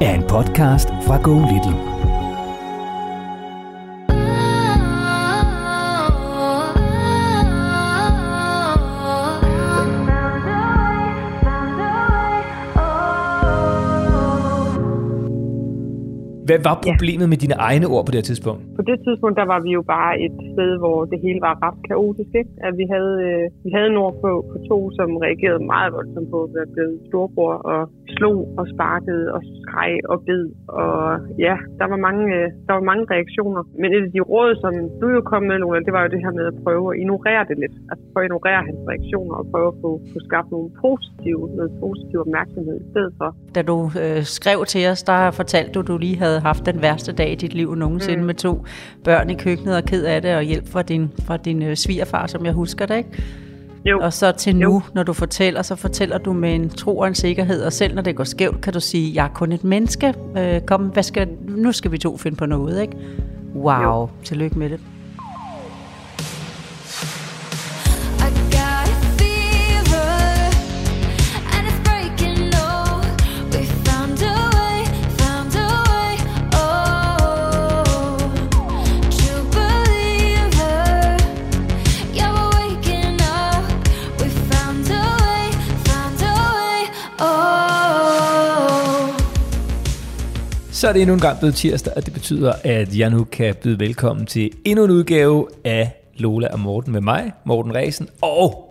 er en podcast fra Go Little. Hvad var problemet ja. med dine egne ord på det her tidspunkt? På det tidspunkt, der var vi jo bare et sted, hvor det hele var ret kaotisk. Ikke? At vi havde, øh, vi havde nordpå på to, som reagerede meget voldsomt på at være blevet storbror og slog og sparkede og skreg og bed. Og ja, der var mange, øh, der var mange reaktioner. Men et af de råd, som du jo kom med, Lola, det var jo det her med at prøve at ignorere det lidt. Altså prøve at ignorere hans reaktioner og prøve at få, få skabt nogle positive, noget positiv opmærksomhed i stedet for. Da du øh, skrev til os, der fortalte du, at du lige havde haft den værste dag i dit liv nogensinde mm. med to børn i køkkenet og ked af det, og hjælp fra din, fra din øh, svigerfar, som jeg husker det, ikke? Jo. Og så til nu, Jo. når du fortæller, så fortæller du med en tro og en sikkerhed, og selv når det går skævt, kan du sige, jeg er kun et menneske. Øh, kom, hvad skal, nu skal vi to finde på noget, ikke? Wow, Jo. tillykke med det. Så er det endnu en gang blevet tirsdag, og det betyder, at jeg nu kan byde velkommen til endnu en udgave af Lola og Morten med mig, Morten Resen, og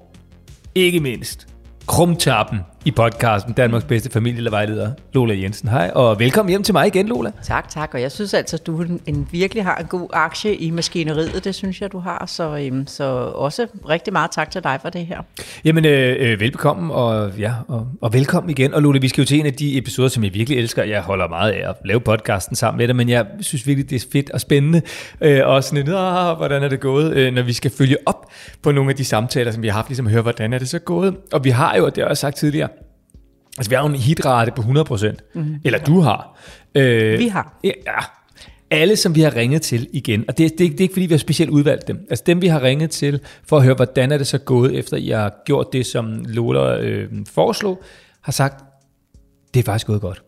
ikke mindst krumtappen i podcasten Danmarks bedste familielevejleder, Lola Jensen. Hej, og velkommen hjem til mig igen, Lola. Tak, tak. Og jeg synes altså, at du en, en, virkelig har en god aktie i maskineriet. Det synes jeg, du har. Så, øhm, så også rigtig meget tak til dig for det her. Jamen, øh, øh, velbekomme, og, ja, og, og velkommen igen. Og Lola, vi skal jo til en af de episoder, som jeg virkelig elsker. Jeg holder meget af at lave podcasten sammen med dig, men jeg synes virkelig, det er fedt og spændende. Øh, og sådan lidt, ah, hvordan er det gået, øh, når vi skal følge op på nogle af de samtaler, som vi har haft, ligesom at høre, hvordan er det så gået. Og vi har jo, og det har jeg også sagt tidligere, altså vi har jo en hitrate på 100%, mm-hmm. eller du har. Øh, Vi har. Ja, alle, som vi har ringet til igen, og det, det, det er ikke fordi, vi har specielt udvalgt dem. Altså dem, vi har ringet til, for at høre, hvordan er det så gået, efter I har gjort det, som Lola øh, foreslog, har sagt, det er faktisk gået godt.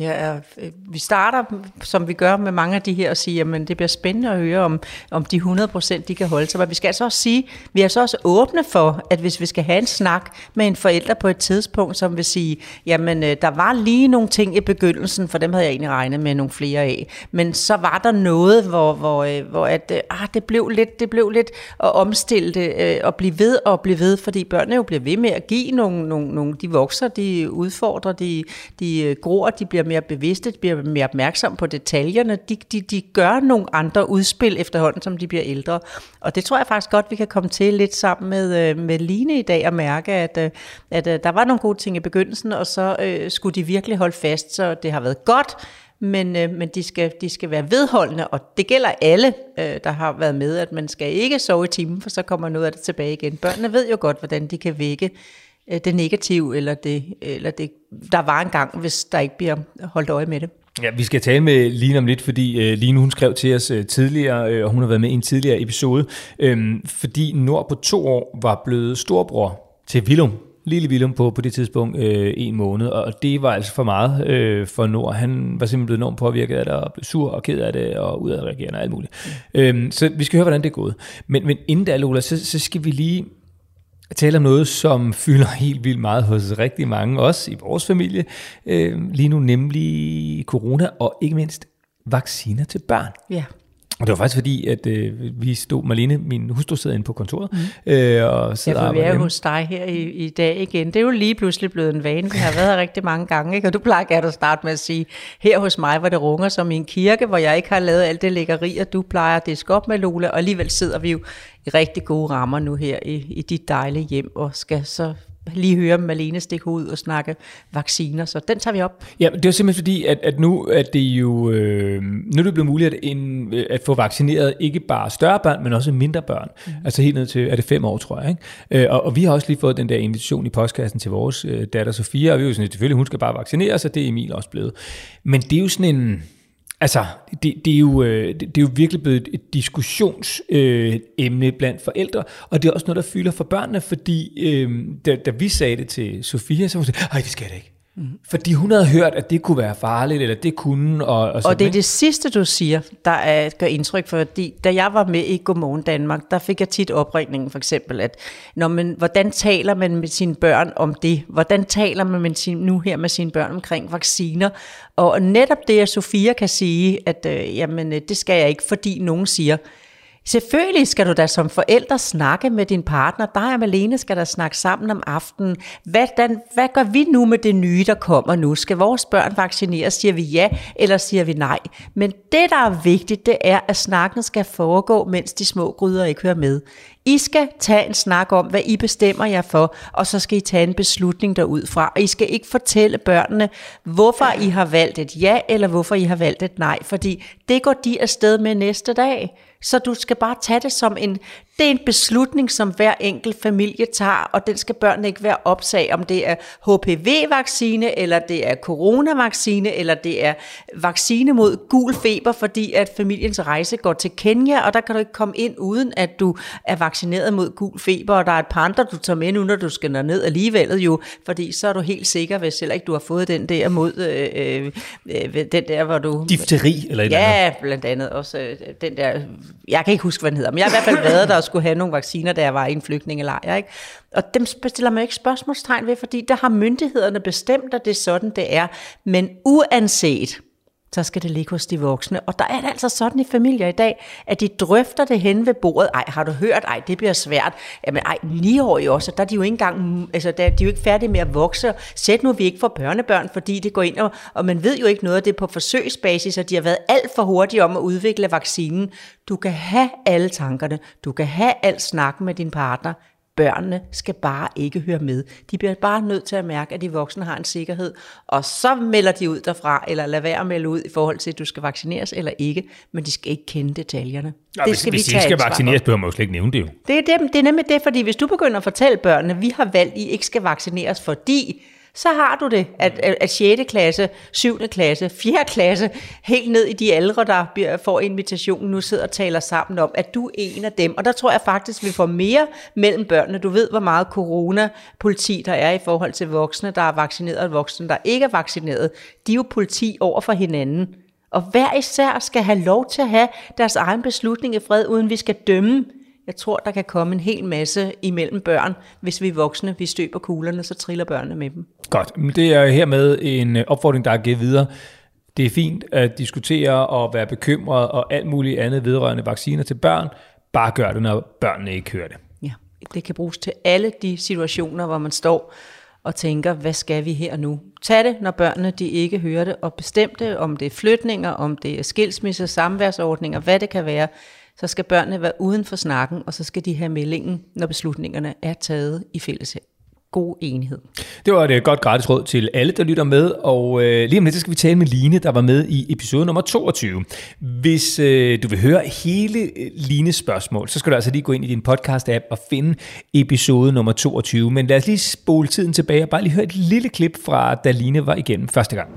Ja, det er, øh, vi starter, som vi gør med mange af de her, og siger, at det bliver spændende at høre, om, om de 100% de kan holde sig. Men vi skal altså også sige, vi er så også åbne for, at hvis vi skal have en snak med en forælder på et tidspunkt, som vil sige, jamen øh, der var lige nogle ting i begyndelsen, for dem havde jeg egentlig regnet med nogle flere af, men så var der noget, hvor, hvor, øh, hvor at, ah, det blev lidt, det blev lidt at omstille det, og blive ved og blive ved, fordi børnene jo bliver ved med at give nogle, nogle, nogle de vokser, de udfordrer, de, de gror, de bliver mere bevidste, de bliver mere opmærksomme på detaljerne, de, de, de gør nogle andre udspil efterhånden, som de bliver ældre. Og det tror jeg faktisk godt, vi kan komme til lidt sammen med, øh, med Line i dag og mærke, at, øh, at øh, der var nogle gode ting i begyndelsen, og så øh, skulle de virkelig holde fast, så det har været godt, men, øh, men de, skal, de skal være vedholdende, og det gælder alle, øh, der har været med, at man skal ikke sove i timen, for så kommer noget af det tilbage igen. Børnene ved jo godt, hvordan de kan vække Øh, det negative, eller det, eller det, der var en gang, hvis der ikke bliver holdt øje med det. Ja, vi skal tale med Line om lidt, fordi øh, Line hun skrev til os øh, tidligere, øh, og hun har været med i en tidligere episode, øh, fordi Nord på to år var blevet storbror til Willum, lille Willum på, på det tidspunkt øh, en måned, og det var altså for meget øh, for Nord. Han var simpelthen blevet enormt påvirket af det, og blev sur og ked af det, og udadreagerende og alt muligt. Mm. Øhm, så vi skal høre, hvordan det er gået. Men, men inden da, Lola, så, så skal vi lige tale om noget, som fylder helt vildt meget hos rigtig mange, også i vores familie, øh, lige nu, nemlig corona, og ikke mindst vacciner til børn. Ja. Og det var faktisk fordi, at øh, vi stod, Marlene, min hustru, sidder inde på kontoret, mm. øh, og sidder Ja, for vi er hos dig her i, i dag igen. Det er jo lige pludselig blevet en vane. Vi har været her rigtig mange gange, ikke? og du plejer gerne at starte med at sige, her hos mig, hvor det runger som i en kirke, hvor jeg ikke har lavet alt det lækkeri, og du plejer at diske op med Lola, og alligevel sidder vi jo rigtig gode rammer nu her i, i dit dejlige hjem, og skal så lige høre Malene stikke ud og snakke vacciner, så den tager vi op. Ja, det er simpelthen fordi, at, at nu er det jo øh, nu er det blevet muligt at, en, at få vaccineret ikke bare større børn, men også mindre børn. Mm. Altså helt ned til, er det fem år, tror jeg. Ikke? Øh, og, og vi har også lige fået den der invitation i postkassen til vores øh, datter Sofia, og vi er jo sådan, at selvfølgelig, hun skal bare vaccinere sig, det er Emil også blevet. Men det er jo sådan en, Altså, det, det, er jo, øh, det, det er jo virkelig blevet et diskussionsemne øh, emne blandt forældre, og det er også noget, der fylder for børnene, fordi øh, da, da vi sagde det til Sofia, så var hun sagde, nej, det skal jeg da ikke. Fordi hun havde hørt, at det kunne være farligt, eller det kunne, og, og sådan, Og det er ikke? det sidste, du siger, der er, gør indtryk, fordi da jeg var med i Godmorgen Danmark, der fik jeg tit opringningen for eksempel, at når man, hvordan taler man med sine børn om det? Hvordan taler man med sin, nu her med sine børn omkring vacciner? Og netop det, at Sofia kan sige, at øh, jamen, øh, det skal jeg ikke, fordi nogen siger, Selvfølgelig skal du da som forældre snakke med din partner. Dig og Malene skal da snakke sammen om aftenen. Hvordan, hvad gør vi nu med det nye, der kommer nu? Skal vores børn vaccineres? Siger vi ja, eller siger vi nej? Men det, der er vigtigt, det er, at snakken skal foregå, mens de små gryder ikke hører med. I skal tage en snak om, hvad I bestemmer jer for, og så skal I tage en beslutning derudfra. Og I skal ikke fortælle børnene, hvorfor I har valgt et ja, eller hvorfor I har valgt et nej, fordi det går de afsted med næste dag. Så du skal bare tage det som en, det er en beslutning, som hver enkelt familie tager, og den skal børnene ikke være opsag, om det er HPV-vaccine, eller det er coronavaccine, eller det er vaccine mod gul feber, fordi at familiens rejse går til Kenya, og der kan du ikke komme ind, uden at du er vaccineret mod gul feber, og der er et par andre, du tager med nu, når du skal ned alligevel jo, fordi så er du helt sikker, hvis heller ikke du har fået den der mod, øh, øh, øh, den der, hvor du... Difteri eller et eller andet. Ja, blandt andet også øh, den der, jeg kan ikke huske, hvad den hedder, men jeg har i hvert fald været der og skulle have nogle vacciner, da jeg var i en flygtningelejr, ikke? Og dem stiller man ikke spørgsmålstegn ved, fordi der har myndighederne bestemt, at det er sådan, det er. Men uanset, så skal det ligge hos de voksne. Og der er det altså sådan i familier i dag, at de drøfter det hen ved bordet. Ej, har du hørt? Ej, det bliver svært. Jamen, ej, ni år i også, der er de jo ikke engang, altså, der, de er jo ikke færdige med at vokse. Sæt nu, vi ikke får børnebørn, fordi det går ind, og, og man ved jo ikke noget af det er på forsøgsbasis, og de har været alt for hurtige om at udvikle vaccinen. Du kan have alle tankerne, du kan have al snakken med din partner, Børnene skal bare ikke høre med. De bliver bare nødt til at mærke, at de voksne har en sikkerhed, og så melder de ud derfra, eller lader være at melde ud i forhold til, at du skal vaccineres eller ikke, men de skal ikke kende detaljerne. Nå, hvis, hvis de skal vaccineres, behøver man jo slet ikke nævne det jo. Det er, det, det er nemlig det, fordi hvis du begynder at fortælle børnene, at vi har valgt, at I ikke skal vaccineres, fordi så har du det, at, at, at 6. klasse, 7. klasse, 4. klasse, helt ned i de aldre, der bliver, får invitationen, nu sidder og taler sammen om, at du er en af dem. Og der tror jeg faktisk, vi får mere mellem børnene. Du ved, hvor meget corona-politi der er i forhold til voksne, der er vaccineret, og voksne, der ikke er vaccineret. De er jo politi over for hinanden. Og hver især skal have lov til at have deres egen beslutning i fred, uden vi skal dømme. Jeg tror, der kan komme en hel masse imellem børn. Hvis vi er voksne, vi støber kuglerne, så triller børnene med dem. Godt, det er hermed en øh, opfordring, der er givet videre. Det er fint at diskutere og være bekymret og alt muligt andet vedrørende vacciner til børn. Bare gør det, når børnene ikke hører det. Ja, det kan bruges til alle de situationer, hvor man står og tænker, hvad skal vi her nu? Tag det, når børnene de ikke hører det, og bestem det, om det er flytninger, om det er skilsmisse, samværsordninger, hvad det kan være. Så skal børnene være uden for snakken, og så skal de have meldingen, når beslutningerne er taget i fælles god enighed. Det var et øh, godt gratis råd til alle, der lytter med, og øh, lige om lidt så skal vi tale med Line, der var med i episode nummer 22. Hvis øh, du vil høre hele øh, Lines spørgsmål, så skal du altså lige gå ind i din podcast-app og finde episode nummer 22. Men lad os lige spole tiden tilbage og bare lige høre et lille klip fra, da Line var igennem første gang.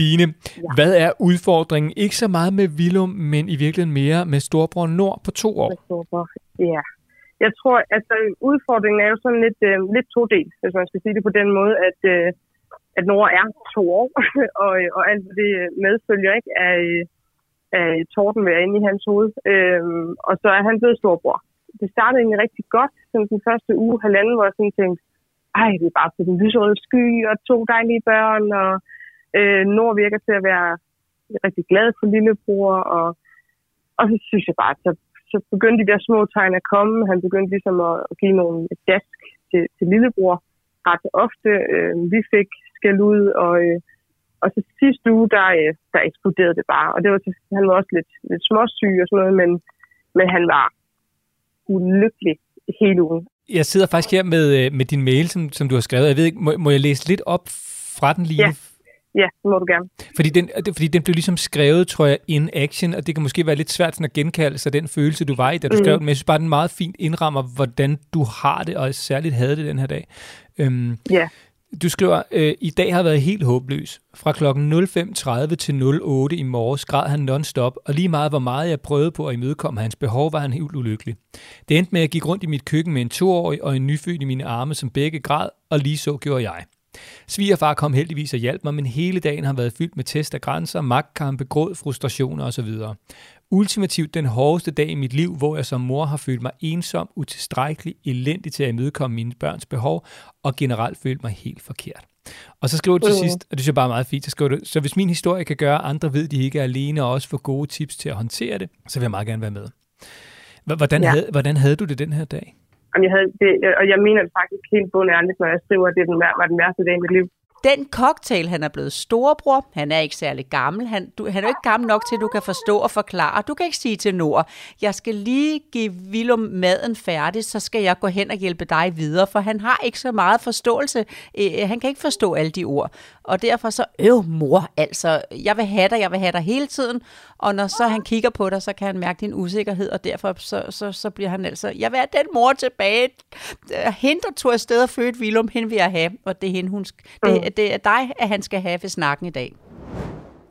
Line, ja. hvad er udfordringen? Ikke så meget med Vilum, men i virkeligheden mere med Storbror Nord på to år. Ja. Jeg tror, at altså, udfordringen er jo sådan lidt, øh, lidt todel, hvis man skal sige det på den måde, at, øh, at Nora er to år, og, og alt det medfølger ikke af, af tordenvejr inde i hans hoved. Øh, og så er han blevet storbror. Det startede egentlig rigtig godt, sådan den første uge, halvanden, hvor jeg sådan tænkte, ej, det er bare sådan en lyserød sky og to dejlige børn, og øh, Nord virker til at være rigtig glad for lillebror, og og så synes jeg bare, så, så begyndte de der små tegn at komme. Han begyndte ligesom at, at give nogle dask til, til lillebror ret ofte. Øh, vi fik skæld ud, og, øh, og så sidste uge, der, øh, der eksploderede det bare. Og det var, han var også lidt, lidt småsyg og sådan noget, men, men han var ulykkelig hele ugen. Jeg sidder faktisk her med, øh, med din mail, som, som du har skrevet. Jeg ved ikke, må, må jeg læse lidt op fra den lige? Ja. Ja, det må du gerne. Fordi den, fordi den blev ligesom skrevet, tror jeg, in action, og det kan måske være lidt svært sådan at genkalde sig den følelse, du var i, da du mm. skrev den, men jeg synes bare, den meget fint indrammer, hvordan du har det, og særligt havde det den her dag. Øhm, Ja. Du skriver, øh, i dag har været helt håbløs. Fra klokken 05.30 til 08 i morges græd han non-stop, og lige meget hvor meget jeg prøvede på at imødekomme hans behov, var han helt ulykkelig. Det endte med, at jeg gik rundt i mit køkken med en toårig og en nyfødt i mine arme, som begge græd, og lige så gjorde jeg. Svigerfar kom heldigvis og hjalp mig, men hele dagen har været fyldt med test af grænser, magtkampe, gråd, frustrationer osv. Ultimativt den hårdeste dag i mit liv, hvor jeg som mor har følt mig ensom, utilstrækkelig, elendig til at imødekomme mine børns behov, og generelt følt mig helt forkert. Og så skriver du til Mm. sidst, og det synes jeg bare er meget fint, så skriver du, så hvis min historie kan gøre, andre ved, de ikke er alene, og også få gode tips til at håndtere det, så vil jeg meget gerne være med. Hvordan. Ja. havde, hvordan havde du det den her dag? Jamen, jeg havde det, øh, og jeg mener det faktisk helt bundærligt, når jeg skriver, at det den vær- var den værste dag i mit liv. Den cocktail, han er blevet storebror, han er ikke særlig gammel, han, du, han er jo ikke gammel nok til, at du kan forstå og forklare. Du kan ikke sige til Nord, jeg skal lige give Willum maden færdig, så skal jeg gå hen og hjælpe dig videre, for han har ikke så meget forståelse. Øh, øh han kan ikke forstå alle de ord. Og derfor så, øv mor, altså, jeg vil have dig, jeg vil have dig hele tiden. Og når så han kigger på dig, så kan han mærke din usikkerhed, og derfor så, så, så bliver han altså, jeg vil have den mor tilbage. Hende, der tog afsted og fødte Willum, hende vil jeg have, og det er, hende, hun, det, det er dig, at han skal have ved snakken i dag.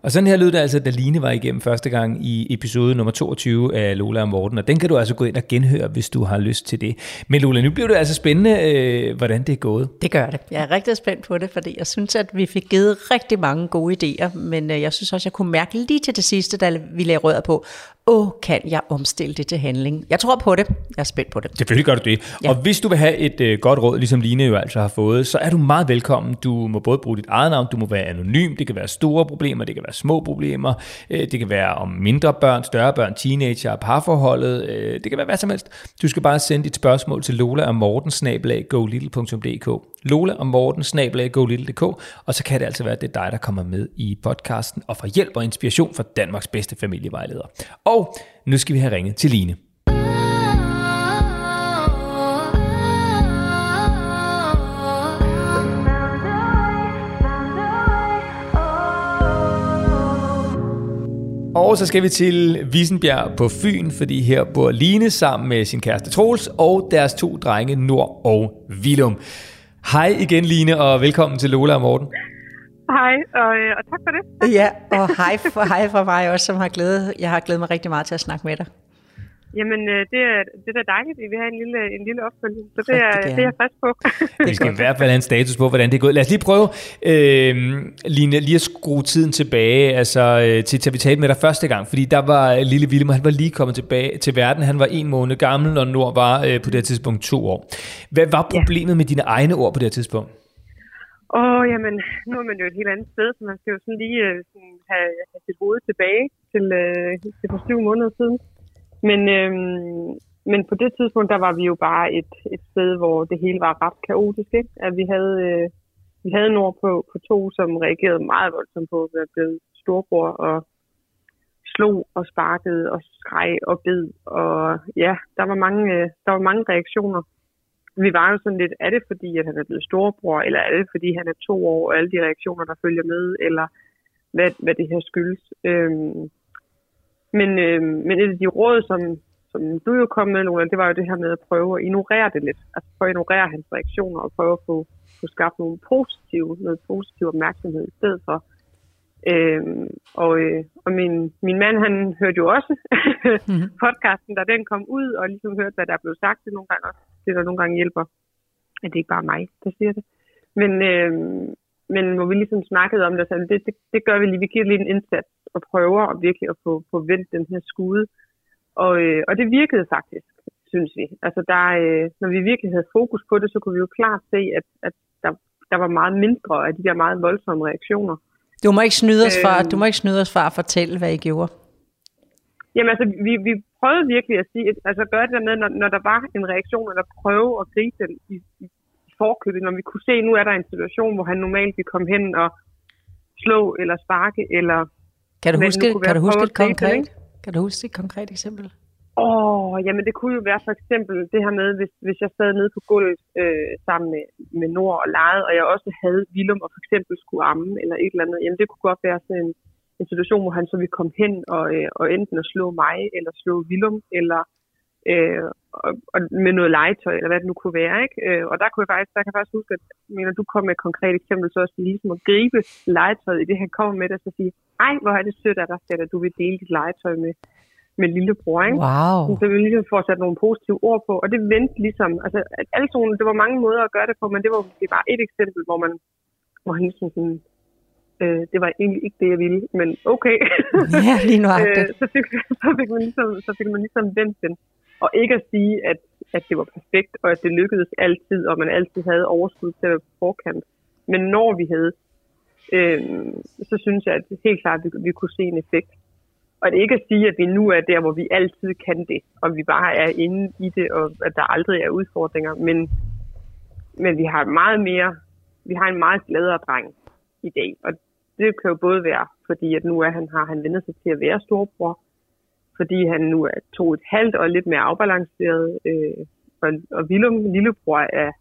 Og sådan her lød det altså, da Line var igennem første gang i episode nummer 22 af Lola og Morten, og den kan du altså gå ind og genhøre, hvis du har lyst til det. Men Lola, nu bliver det altså spændende, øh, hvordan det er gået. Det gør det. Jeg er rigtig spændt på det, fordi jeg synes, at vi fik givet rigtig mange gode idéer, men øh, jeg synes også, jeg kunne mærke lige til det sidste, da vi lagde rødder på, åh, kan jeg omstille det til handling? Jeg tror på det. Jeg er spændt på det. Selvfølgelig gør du det. Ja. Og hvis du vil have et øh, godt råd, ligesom Line jo altså har fået, så er du meget velkommen. Du må både bruge dit eget navn, du må være anonym, det kan være store problemer, det kan være små problemer, øh, det kan være om mindre børn, større børn, teenager, parforholdet, øh, det kan være hvad som helst. Du skal bare sende dit spørgsmål til Lola og Morten, golittle.dk. Lola og Morten, golittle.dk, og så kan det altså være, at det er dig, der kommer med i podcasten og får hjælp og inspiration fra Danmarks bedste familievejleder. Og nu skal vi have ringet til Line. Og så skal vi til Visenbjerg på Fyn, fordi her bor Line sammen med sin kæreste Troels og deres to drenge Nord og Vilum. Hej igen Line, og velkommen til Lola og Morten. Hej, og, øh, og tak for det. Ja, og hej for, hej for mig også, som har glædet, jeg har glædet mig rigtig meget til at snakke med dig. Jamen, øh, det er, det er da dejligt, at vi har en lille, en lille opfølging, så det er, det er jeg frisk på. Vi skal i hvert fald have en status på, hvordan det er gået. Lad os lige prøve, øh, Line, lige at skrue tiden tilbage, altså øh, til, til vi talte med dig første gang, fordi der var lille Willem, han var lige kommet tilbage til verden, han var en måned gammel, og Nord var øh, på det her tidspunkt to år. Hvad var problemet med dine egne ord på det her tidspunkt? Åh, oh, jamen, nu er man jo et helt andet sted, så man skal jo sådan lige øh, sådan have, have sit hoved tilbage til, øh, til for syv måneder siden. Men, øh, men på det tidspunkt, der var vi jo bare et, et sted, hvor det hele var ret kaotisk. Ikke? At vi havde, øh, vi havde nord på, på to, som reagerede meget voldsomt på at være blevet storbror og slog og sparkede og skreg og bed. Og ja, der var mange, øh, der var mange reaktioner vi var jo sådan lidt, er det fordi, at han er blevet storebror, eller er det fordi, han er to år, og alle de reaktioner, der følger med, eller hvad, hvad det her skyldes. Øhm, men, øhm, men et af de råd, som, som du jo kom med, Lola, det var jo det her med at prøve at ignorere det lidt. Altså prøve at ignorere hans reaktioner, og prøve at få, få skabt nogle positive, noget positiv opmærksomhed i stedet for. Øhm, og øh, og min, min mand, han hørte jo også podcasten, da den kom ud, og ligesom hørte, hvad der blev sagt det nogle gange også. Det, der nogle gange hjælper. At det er ikke bare mig, der siger det. Men, øh, men hvor vi ligesom snakkede om det, så det, det, det gør vi lige. Vi giver lige en indsats og prøver at virkelig at få, få vendt den her skude. Og, øh, og det virkede faktisk, synes vi. Altså der, øh, når vi virkelig havde fokus på det, så kunne vi jo klart se, at, at der, der var meget mindre af de der meget voldsomme reaktioner. Du må ikke snyde os, far. Øhm. Du må ikke snyde os, far, at fortælle, hvad I gjorde. Jamen altså, vi, vi prøvede virkelig at sige, at- altså gøre det der med, når, når der var en reaktion, eller prøve at gribe den i, i forkøbet, når vi kunne se, nu er der en situation, hvor han normalt vil komme hen og slå eller sparke, eller Kan du huske, kan du huske et konkret? Kan du huske et konkret eksempel? Åh, jamen det kunne jo være for eksempel det her med, hvis, hvis jeg sad nede på gulvet øh, sammen med, med Nord og legede, og jeg også havde Willum og for eksempel skulle amme eller et eller andet, jamen det kunne godt være sådan en, en situation, hvor han så ville komme hen og, øh, og enten at slå mig, eller slå Willum, eller øh, og, og med noget legetøj, eller hvad det nu kunne være. Ikke? Øh, og der, kunne jeg faktisk, der kan jeg faktisk huske, at mener, du kom med et konkret eksempel, så også ligesom at gribe legetøjet i det, han kommer med og så sige, ej, hvor er det sødt af dig, at du vil dele dit legetøj med, med lillebror. Ikke? Wow. Så vi ligesom får sat nogle positive ord på, og det vendte ligesom, altså at alle sådan, det var mange måder at gøre det på, men det var måske bare et eksempel, hvor man, hvor han ligesom sådan, øh, det var egentlig ikke det, jeg ville, men okay. Ja, lige nøjagtigt. øh, så, fik, så, fik man ligesom, så fik man ligesom vendt den, og ikke at sige, at, at det var perfekt, og at det lykkedes altid, og man altid havde overskud til at være på forkant. Men når vi havde, øh, så synes jeg, at helt klart, at vi, vi kunne se en effekt. Og det er ikke at sige, at vi nu er der, hvor vi altid kan det, og vi bare er inde i det, og at der aldrig er udfordringer, men, men vi har meget mere, vi har en meget gladere dreng i dag, og det kan jo både være, fordi at nu er han, har han vendt sig til at være storbror, fordi han nu er to et halvt og lidt mere afbalanceret, øh, og, og Willum, lillebror, er,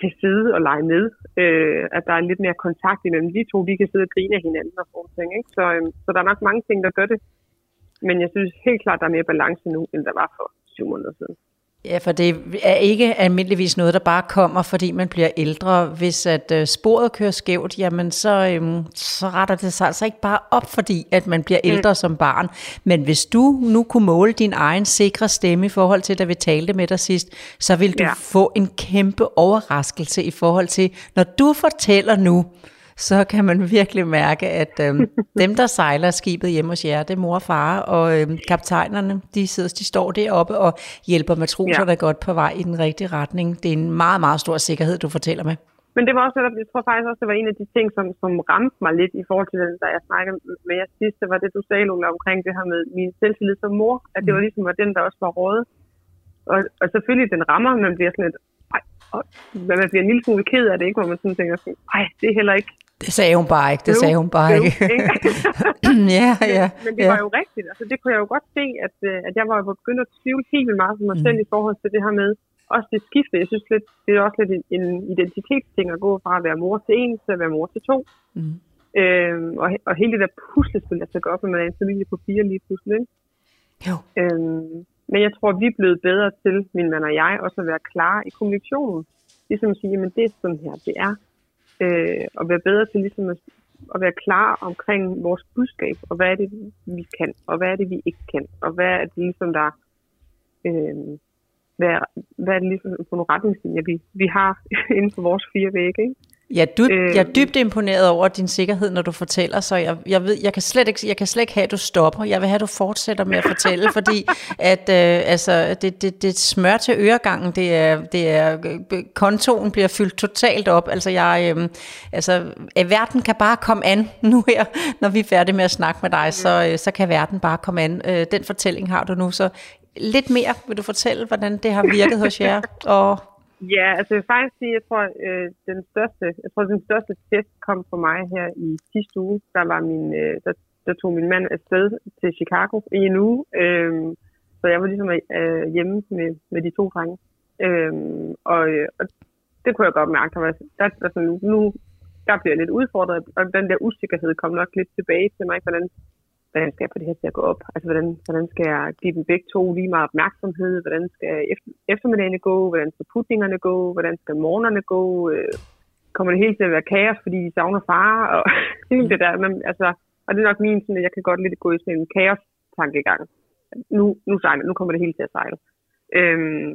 kan sidde og lege med, øh, at der er lidt mere kontakt imellem de to, Vi kan sidde og grine af hinanden og sådan ting, ikke? Så, øh, så der er nok mange ting, der gør det, men jeg synes helt klart, der er mere balance nu, end der var for syv måneder siden. Ja, for det er ikke almindeligvis noget, der bare kommer, fordi man bliver ældre. Hvis at øh, sporet kører skævt, jamen så, øhm, så retter det sig altså ikke bare op, fordi at man bliver ældre mm. som barn. Men hvis du nu kunne måle din egen sikre stemme i forhold til, da vi talte med dig sidst, så vil du Ja. få en kæmpe overraskelse i forhold til, når du fortæller nu, så kan man virkelig mærke, at øhm, dem, der sejler skibet hjemme hos jer, det er mor og far, og øhm, kaptajnerne, de, sidder, de står deroppe og hjælper matroserne ja. godt på vej i den rigtige retning. Det er en meget, meget stor sikkerhed, du fortæller med. Men det var også, netop- jeg tror faktisk også, det var en af de ting, som, som ramte mig lidt i forhold til, den, da jeg snakkede med jer sidst, det var det, du sagde, Lola, omkring det her med min selvtillid som mor, at det var ligesom var den, der også var rådet. Og, og selvfølgelig, den rammer, man bliver sådan lidt, ej, og, man bliver en lille smule ked af det, ikke? Hvor man sådan tænker sådan, ej, det er heller ikke Det sagde hun bare ikke, det sagde hun bare ikke. ja, ja, Men det ja. var jo rigtigt. Altså, det kunne jeg jo godt se, at, øh, at jeg var jo begyndt at tvivle helt vildt meget på mig selv i forhold til det her med, også det skifte. Jeg synes lidt, det er også lidt en- en identitetsting at gå fra at være mor til en, til at være mor til to. Mm. Øhm, og, og hele det der puslespil, der skal gå op, når man er en familie på fire lige pludselig. Ikke? Jo. Øhm, men jeg tror, vi er blevet bedre til, min mand og jeg, også at være klare i kommunikationen. Ligesom at sige, jamen det er sådan her, det er. Øh, og være bedre til ligesom at, at være klar omkring vores budskab, og hvad er det, vi kan, og hvad er det, vi ikke kan, og hvad er det ligesom, der øh, hvad, hvad er det ligesom for nogle retningslinjer, vi, vi har inden for vores fire vægge, ikke? Ja, du, Øh. jeg er dybt imponeret over din sikkerhed, når du fortæller, så jeg, jeg, ved, jeg, kan slet ikke, jeg kan slet ikke have, at du stopper. Jeg vil have, at du fortsætter med at fortælle, fordi at, øh, altså, det, det, det smør til øregangen, det er, det er, øh, kontoen bliver fyldt totalt op. Altså, jeg, øh, altså, øh, verden kan bare komme an nu her, når vi er færdige med at snakke med dig, så, øh, så kan verden bare komme an. Øh, den fortælling har du nu, så lidt mere vil du fortælle, hvordan det har virket hos jer, og Ja, altså jeg vil faktisk sige, jeg tror, øh, den største, jeg tror, den største test kom for mig her i sidste uge. Der var min, øh, der, der tog min mand afsted til Chicago i en uge. Øh, så jeg var ligesom øh, hjemme med, med de to drenge. Øh, og, og det kunne jeg godt mærke, der var, der, der sådan, nu, nu der bliver jeg lidt udfordret, og den der usikkerhed kom nok lidt tilbage til mig, hvordan, hvordan skal jeg få det her til at gå op? Altså, hvordan, hvordan skal jeg give dem begge to lige meget opmærksomhed? Hvordan skal efter, eftermiddagene gå? Hvordan skal putningerne gå? Hvordan skal morgenerne gå? Øh, kommer det hele til at være kaos, fordi de savner far? Og hele det der. Men, altså, og det er nok min, sådan, at jeg kan godt lidt gå i sådan en kaos-tankegang. Nu, nu, sejler, nu kommer det hele til at sejle. Øhm,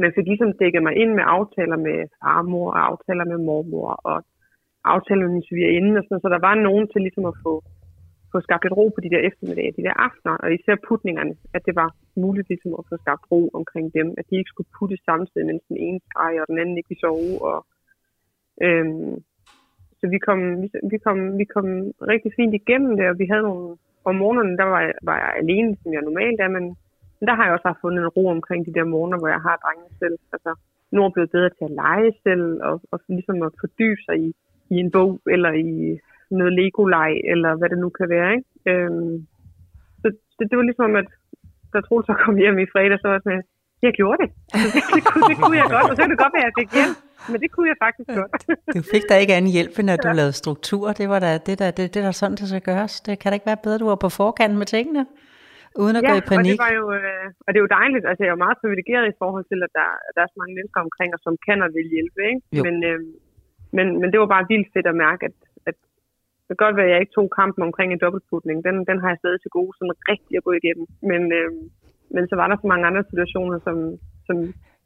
men fik ligesom dækket mig ind med aftaler med farmor og aftaler med mormor og aftaler med min svigerinde og sådan, så der var nogen til ligesom at få få skabt lidt ro på de der eftermiddage, de der aftener, og især putningerne, at det var muligt ligesom at få skabt ro omkring dem, at de ikke skulle putte samtidig, mens den ene skreg, og den anden ikke ville sove. Og, øhm, så vi kom, vi, vi, kom, vi kom rigtig fint igennem det, og vi havde nogle om morgenen, der var jeg, var jeg alene, som jeg normalt er, men, men der har jeg også haft fundet en ro omkring de der morgener, hvor jeg har drengene selv. Altså, nu er jeg blevet bedre til at lege selv, og, og ligesom at fordybe sig i, i en bog, eller i noget Lego-leg, eller hvad det nu kan være. Ikke? Øhm, så det, det var ligesom, at da Troels så kom hjem i fredag, så var jeg sådan, jeg gjorde det. Altså, det, det, kunne, det kunne jeg godt, og så kan det godt være, at jeg fik hjælp, men det kunne jeg faktisk godt. Du fik da ikke anden hjælp, end at du lavede struktur. Det var da, det der, det, det der sådan, det skal gøres. Det kan da ikke være bedre, du var på forkant med tingene, uden at ja, gå i og panik. det var jo, øh, og det er jo dejligt. Altså, jeg er jo meget privilegeret i forhold til, at der, der er så mange mennesker omkring os, som kan og vil hjælpe. Ikke? Jo. Men, øh, men, men det var bare vildt fedt at mærke, at det kan godt være, at jeg ikke tog kampen omkring en dobbeltputning. Den, den har jeg stadig til gode, sådan rigtig at gå igennem. Men, øh, men så var der så mange andre situationer, som, som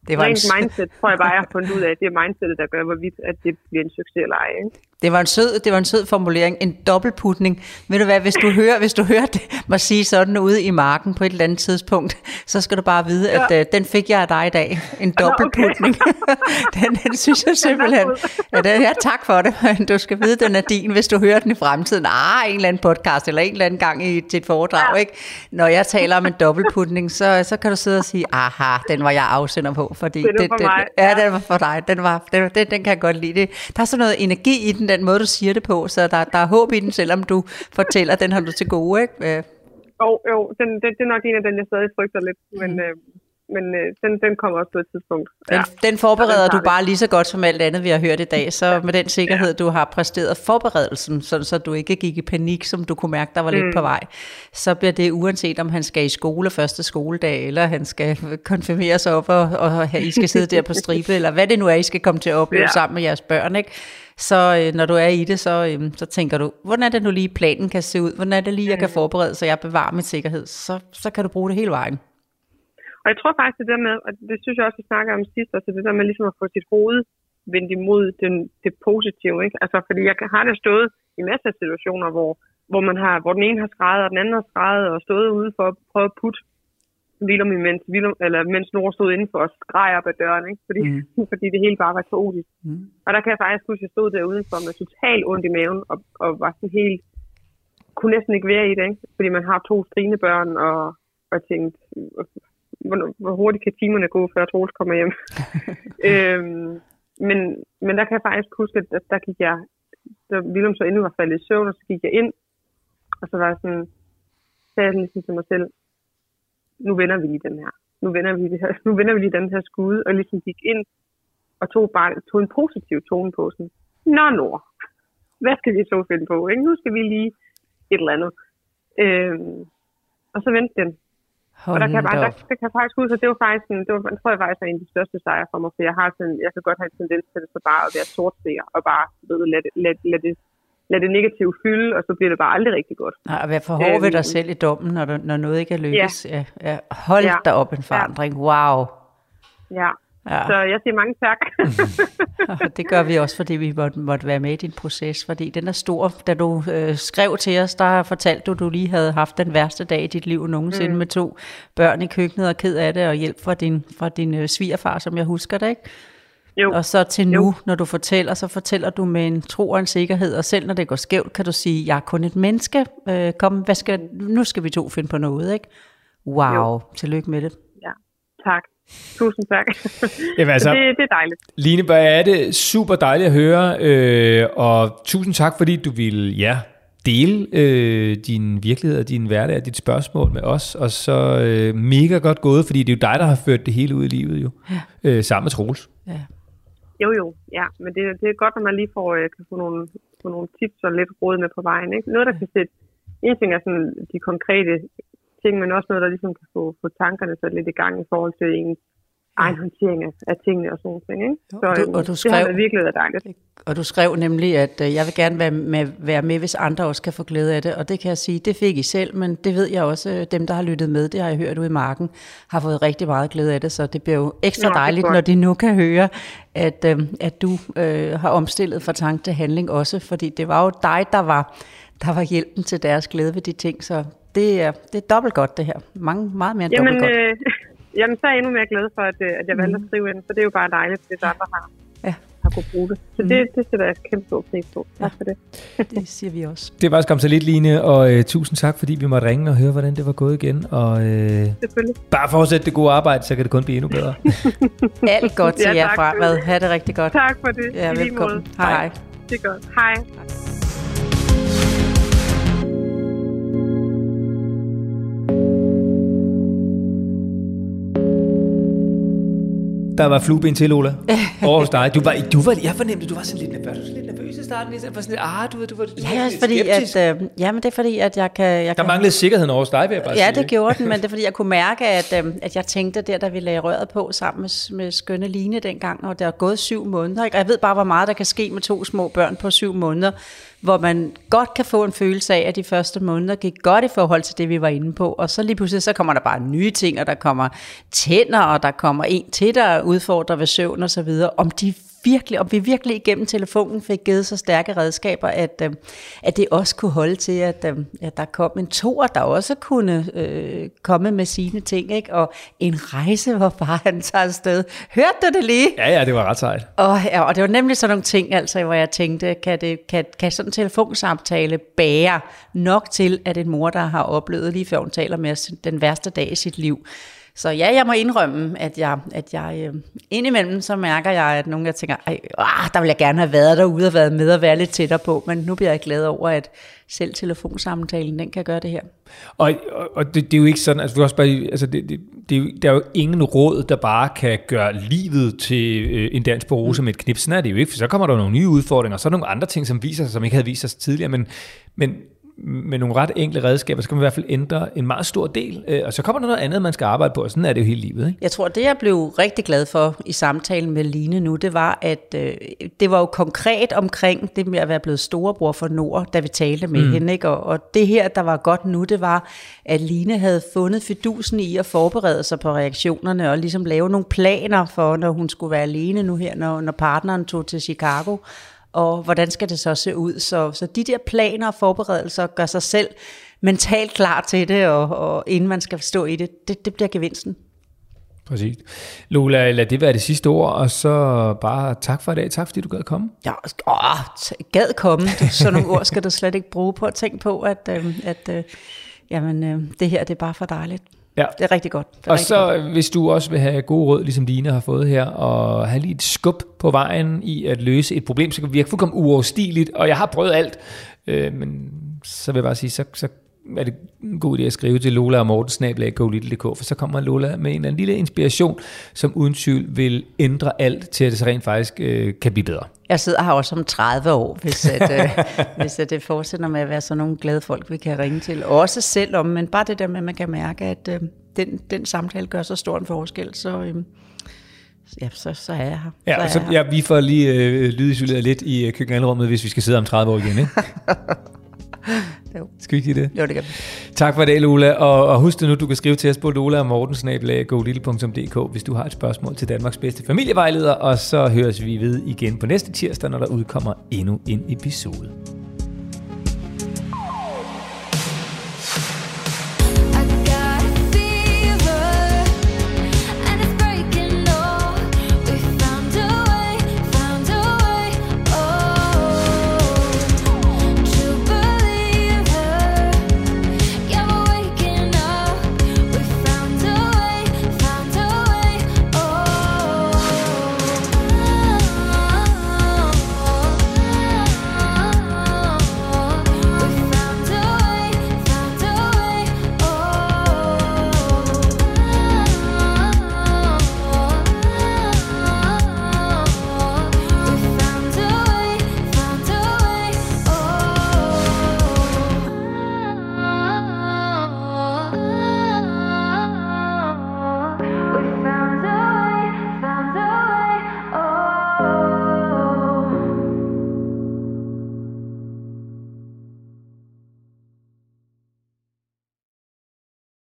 Det var en rent s- mindset, tror jeg bare, jeg har fundet ud af, at det er mindsetet, der gør, hvorvidt at det bliver en succes eller ej. Ikke? Det var en sød, det var en sød formulering, en dobbeltputning. Ved du hvad, hvis du hører, hvis du hører det, mig sige sådan ude i marken på et eller andet tidspunkt, så skal du bare vide, at øh, den fik jeg af dig i dag. En dobbeltputning. den, den synes jeg simpelthen. Ja, den, ja, tak for det, du skal vide, den er din, hvis du hører den i fremtiden. Ah, en eller anden podcast, eller en eller anden gang i et foredrag, ikke? Når jeg taler om en dobbeltputning, så, så kan du sidde og sige, aha, den var jeg afsender på, fordi Den er for den, mig. ja, den var for dig. Den, var, den, den, den kan jeg godt lide. Det, der er sådan noget energi i den, den måde, du siger det på, så der, der er håb i den, selvom du fortæller, den har du til gode, ikke? Øh, Jo, jo, den, det, det er nok en af den, jeg stadig frygter lidt, men, Mhm. øh, men øh, den, den kommer også på et tidspunkt. Den, ja. den forbereder den du bare lige så godt som alt andet, vi har hørt i dag. Så med den sikkerhed, du har præsteret forberedelsen, sådan så du ikke gik i panik, som du kunne mærke, der var lidt Mm. på vej, så bliver det uanset om han skal i skole første skoledag, eller han skal konfirmeres op, og, og I skal sidde der på stribe, eller hvad det nu er, I skal komme til at opleve ja. Ja. sammen med jeres børn. Ikke? Så øh, når du er i det, så, øh, så tænker du, hvordan er det nu lige planen kan se ud? Hvordan er det lige, jeg kan Mm. forberede, så jeg bevarer mit sikkerhed? Så, så kan du bruge det hele vejen. Og jeg tror faktisk, det der med, og det synes jeg også, vi snakker om sidst, altså det der med ligesom at få sit hoved vendt imod den, det positive, ikke? Altså, fordi jeg har det stået i masser af situationer, hvor, hvor, man har, hvor den ene har skrevet, og den anden har skrevet, og stået ude for at prøve at putte Willum, imens, Willum, eller mens Nora stod indenfor og skreg op ad døren, ikke? Fordi, mm. fordi det hele bare var kaotisk. Mm. Og der kan jeg faktisk huske, at jeg stod der udenfor med totalt ondt i maven, og, og var sådan helt, kunne næsten ikke være i det, ikke? Fordi man har to skrigende børn, og, og tænkte, hvor, hvor hurtigt kan timerne gå, før Troels kommer hjem. øhm, men, men der kan jeg faktisk huske, at der, der gik jeg, da Willem så endnu var faldet i søvn, og så gik jeg ind, og så var jeg sådan, sagde jeg ligesom til mig selv, nu vender vi lige den her. Nu vender vi, det her, nu vender vi lige den her skude, og ligesom gik ind og tog, bare, tog en positiv tone på. Sådan, Nå, Nord, hvad skal vi så finde på? Ikke? Nu skal vi lige et eller andet. Øhm, og så vendte den. Og der kan jeg, bare, der, der kan jeg faktisk huske, at det var faktisk en, det var, jeg tror jeg faktisk er en af de største sejre for mig, for jeg har sådan, jeg kan godt have en tendens til det, så bare at være sortseer, og bare ved, lade, det- lade, lade, det, lade det negative fylde, og så bliver det bare aldrig rigtig godt. Nej, at være for hård ved dig Øhm. selv i dommen, når, du, når noget ikke er lykkes. Ja. Ja, ja. Hold Ja. ja. da op en forandring. Wow. Ja. Ja. Så jeg siger mange tak. Og det gør vi også, fordi vi måtte, måtte være med i din proces, fordi den er stor. Da du øh, skrev til os, der fortalte du, at du lige havde haft den værste dag i dit liv nogensinde mm. med to børn i køkkenet og ked af det, og hjælp fra din, fra din øh, svigerfar, som jeg husker det, ikke? Jo. Og så til nu, Jo. når du fortæller, så fortæller du med en tro og en sikkerhed, og selv når det går skævt, kan du sige, jeg er kun et menneske. Øh, kom, hvad skal, nu skal vi to finde på noget, ikke? Wow, jo. tillykke med det. Ja, tak. Tusind tak. Jamen, altså- Så det, det er dejligt. Line, hvor er det super dejligt at høre, øh, og tusind tak, fordi du ville ja, dele øh, din virkelighed og din hverdag og dit spørgsmål med os, og så øh, mega godt gået, fordi det er jo dig, der har ført det hele ud i livet jo, ja. øh, sammen med Troels. Ja. Jo, jo, ja, men det, det er godt, når man lige får, øh, kan få nogle, få nogle tips og lidt råd med på vejen. Ikke? Noget, der kan sætte, en ting er sådan de konkrete ting, men også noget, der ligesom kan få, få tankerne så lidt i gang i forhold til ens egen håndtering af, af tingene og sådan noget. Ikke? Så og du- øhm, og du det har skrev- været virkelig været dejligt. Og du skrev nemlig, at øh, jeg vil gerne være med, være med, hvis andre også kan få glæde af det. Og det kan jeg sige, det fik I selv, men det ved jeg også, øh, dem der har lyttet med, det har jeg hørt ude i marken, har fået rigtig meget glæde af det. Så det bliver jo ekstra Nå, dejligt, når de nu kan høre, at, øh, at du øh, har omstillet fra tanke til handling også. Fordi det var jo dig, der var, der var hjælpen til deres glæde ved de ting. Så det er, det er dobbelt godt det her. Mange, meget mere end Jamen, dobbelt godt. øh, jamen, så er jeg endnu mere glad for, at, øh, at jeg valgte at skrive ind, så det er jo bare dejligt, hvis andre har, Ja. har kunne bruge det. Så Mm. det, det sætter jeg kæmpe stor pris på. Tak for det. Det siger vi også. Det var skam så lidt, Line, og øh, tusind tak, fordi vi måtte ringe og høre, hvordan det var gået igen. Og øh, Selvfølgelig. bare fortsæt det gode arbejde, så kan det kun blive endnu bedre. Alt godt til Ja, jer fremad. Ha' det rigtig godt. Tak for det. Ja, velkommen. måde. Hej hej. Det er godt. Hej. Der var flueben til, Ola. Over hos dig. Du var, du var, jeg fornemte, du var sådan lidt nervøs. Du var sådan lidt nervøs i starten. Ligesom, var sådan lidt, ah, du, du var, du var Ja, lidt fordi skeptisk. at, øh, ja, men det er fordi, at jeg kan... Jeg Der kan manglede sikkerheden over hos dig, vil jeg bare Ja, sige. det gjorde den, men det er fordi, jeg kunne mærke, at, øh, at jeg tænkte der, da vi lagde røret på sammen med, med skønne Line dengang, og der er gået syv måneder. Ikke? Og jeg ved bare, hvor meget der kan ske med to små børn på syv måneder, hvor man godt kan få en følelse af, at de første måneder gik godt i forhold til det, vi var inde på. Og så lige pludselig, så kommer der bare nye ting, og der kommer tænder, og der kommer en til, der udfordrer ved søvn og så videre. Om de virkelig, om vi virkelig igennem telefonen fik givet så stærke redskaber, at, øh, at det også kunne holde til, at, øh, at der kom en toer, der også kunne øh, komme med sine ting, ikke? og en rejse, hvor bare han tager afsted. Hørte du det lige? Ja, ja, det var ret sejt. Og, ja, og det var nemlig sådan nogle ting, altså, hvor jeg tænkte, kan, det, kan, kan sådan en telefonsamtale bære nok til, at en mor, der har oplevet, lige før hun taler med os, den værste dag i sit liv. Så ja, jeg må indrømme, at jeg, at jeg øh, indimellem så mærker jeg, at nogle jeg tænker, Ej, ah, der vil jeg gerne have været derude og været med og være lidt tættere på, men nu bliver jeg glad over, at selv telefonsamtalen, den kan gøre det her. Og, og, og det, det, er jo ikke sådan, altså, du også bare, altså det, det, det, er jo, der er jo ingen råd, der bare kan gøre livet til øh, en dansk borose mm. med et knip. Sådan er det jo ikke, for så kommer der nogle nye udfordringer, og så er der nogle andre ting, som viser sig, som ikke havde vist sig tidligere, men, men med nogle ret enkle redskaber, så kan man i hvert fald ændre en meget stor del, øh, og så kommer der noget andet, man skal arbejde på, og sådan er det jo hele livet. Ikke? Jeg tror, det jeg blev rigtig glad for i samtalen med Line nu, det var, at øh, det var jo konkret omkring det med at være blevet storebror for Nord, da vi talte med mm. hende. Ikke? Og, og det her, der var godt nu, det var, at Line havde fundet fidusen i at forberede sig på reaktionerne, og ligesom lave nogle planer for, når hun skulle være alene nu her, når, når partneren tog til Chicago. Og hvordan skal det så se ud? Så, så de der planer og forberedelser gør sig selv mentalt klar til det, og, og inden man skal stå i det, det, det bliver gevinsten. Præcis. Lola, lad det være det sidste ord, og så bare tak for i dag. Tak fordi du gad komme. Ja, åh, gad komme. Sådan nogle ord skal du slet ikke bruge på at tænke på, at, øh, at øh, jamen, øh, det her det er bare for dejligt. Ja. Det er rigtig godt. Det er Og rigtig så godt. hvis du også vil have gode råd, ligesom Line har fået her, og have lige et skub på vejen i at løse et problem, så kan virke fuldkommen uoverstigeligt, og jeg har prøvet alt, øh, men så vil jeg bare sige, så, så er det en god idé at skrive til Lola og Morten snablag.golittle.dk, for så kommer Lola med en eller anden lille inspiration, som uden tvivl vil ændre alt til, at det så rent faktisk øh, kan blive bedre. Jeg sidder her også om 30 år, hvis, at, øh, hvis at det fortsætter med at være sådan nogle glade folk, vi kan ringe til. Også selv om, men bare det der med, at man kan mærke, at øh, den, den samtale gør så stor en forskel, så, øh, ja, så, så er jeg her. Ja, så er så, jeg her. ja, vi får lige øh, lydisoleret lidt i øh, køkkenalrummet, hvis vi skal sidde om 30 år igen, ikke? Jo. Skal vi sige det? Jo, det kan vi. Tak for det, Lola. Og, og husk det nu, du kan skrive til os på lola og hvis du har et spørgsmål til Danmarks bedste familievejleder, og så høres vi ved igen på næste tirsdag, når der udkommer endnu en episode.